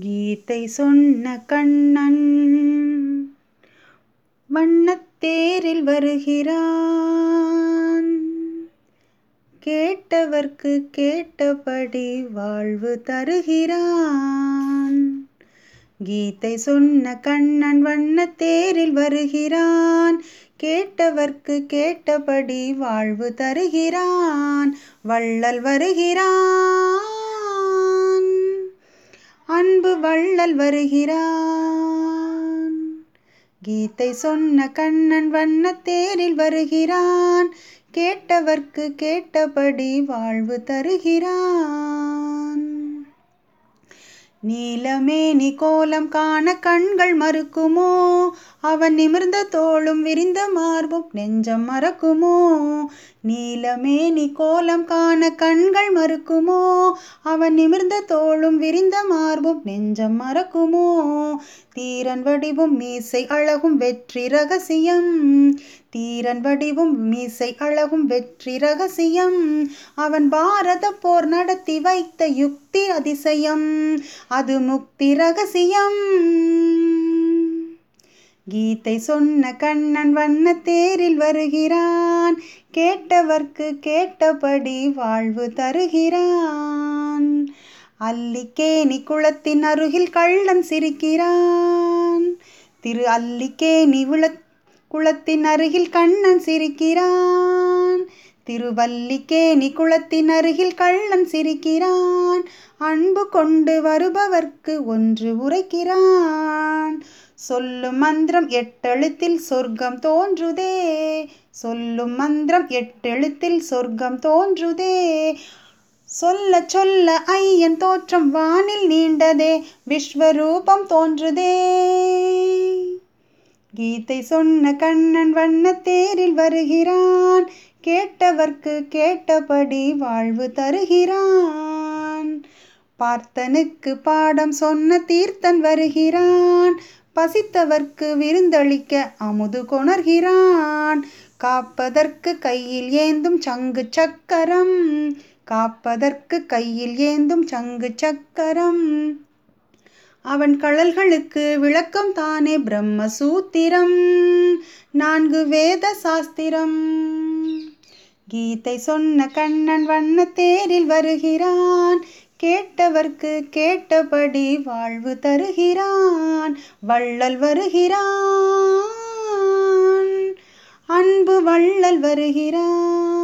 கீதை சொன்ன கண்ணன் வண்ணத்தேரில் வருகிறான். கேட்டவர்க்கு கேட்டபடி வாழ்வு தருகிறான். கீதை சொன்ன கண்ணன் வண்ணத்தேரில் வருகிறான். கேட்டவர்க்கு கேட்டபடி வாழ்வு தருகிறான். வள்ளல் வருகிறான். அன்பு வள்ளல் வருகிறான். கீதை சொன்ன கண்ணன் வண்ண தேரில் வருகிறான். கேட்டவர்க்கு கேட்டபடி வாழ்வு தருகிறான். நீலமேனி கோலம் காண கண்கள் மறுக்குமோ? அவன் நிமிர்ந்த தோளும் விரிந்த மார்பும் நெஞ்சம் மறக்குமோ? நீலமேனி கோலம் காண கண்கள் மறுக்குமோ? அவன் நிமிர்ந்த தோளும் விரிந்த மார்பும் நெஞ்சம் மறக்குமோ? தீரன் வடிவும் மீசை அழகும் வெற்றி ரகசியம். தீரன் வடிவும் மீசை அழகும் வெற்றி ரகசியம். அவன் பாரத போர் நடத்தி வைத்த யுக்தி அதிசயம். அது முக்தி ரகசியம். கீதை சொன்ன கண்ணன் வண்ண தேரில் வருகிறான். கேட்டவர்க்கு கேட்டபடி வாழ்வு தருகிறான். அல்லிக்கேணி குளத்தின் அருகில் கள்ளன் சிரிக்கிறான். திரு அல்லிக்கேணி விள குளத்தின் அருகில் கண்ணன் சிரிக்கிறான். திருவல்லிக்கேணி குளத்தின் அருகில் கள்ளன் சிரிக்கிறான். அன்பு கொண்டு வருபவர்க்கு ஒன்று உரைக்கிறான். சொல்லும் மந்திரம் எட்டெழுத்தில் சொர்க்கம் தோன்றுதே. சொல்லும் மந்திரம் எட்டெழுத்தில் சொர்க்கம் தோன்றுதே. சொல்ல சொல்ல ஐயன் தோற்றம் வானில் நீண்டதே. விஸ்வரூபம் தோன்றுதே. கீதை சொன்ன கண்ணன் வண்ண தேரில் வருகிறான். கேட்டவர்க்கு கேட்டபடி வாழ்வு தருகிறான். பார்த்தனுக்கு பாடம் சொன்ன தீர்த்தன் வருகிறான். பசித்தவர்க்கு விருந்தளிக்க அமுது கொணர்கிறான். காப்பதற்கு கையில் ஏந்தும் சங்கு சக்கரம். காப்பதற்கு கையில் ஏந்தும் சங்கு சக்கரம். அவன் கழல்களுக்கு விளக்கம் தானே பிரம்மசூத்திரம். நான்கு வேத சாஸ்திரம். கீதை சொன்ன கண்ணன் வண்ண தேரில் வருகிறான். கேட்டவர்க்கு கேட்டபடி வாழ்வு தருகிறான். வள்ளல் வருகிறான். அன்பு வள்ளல் வருகிறான்.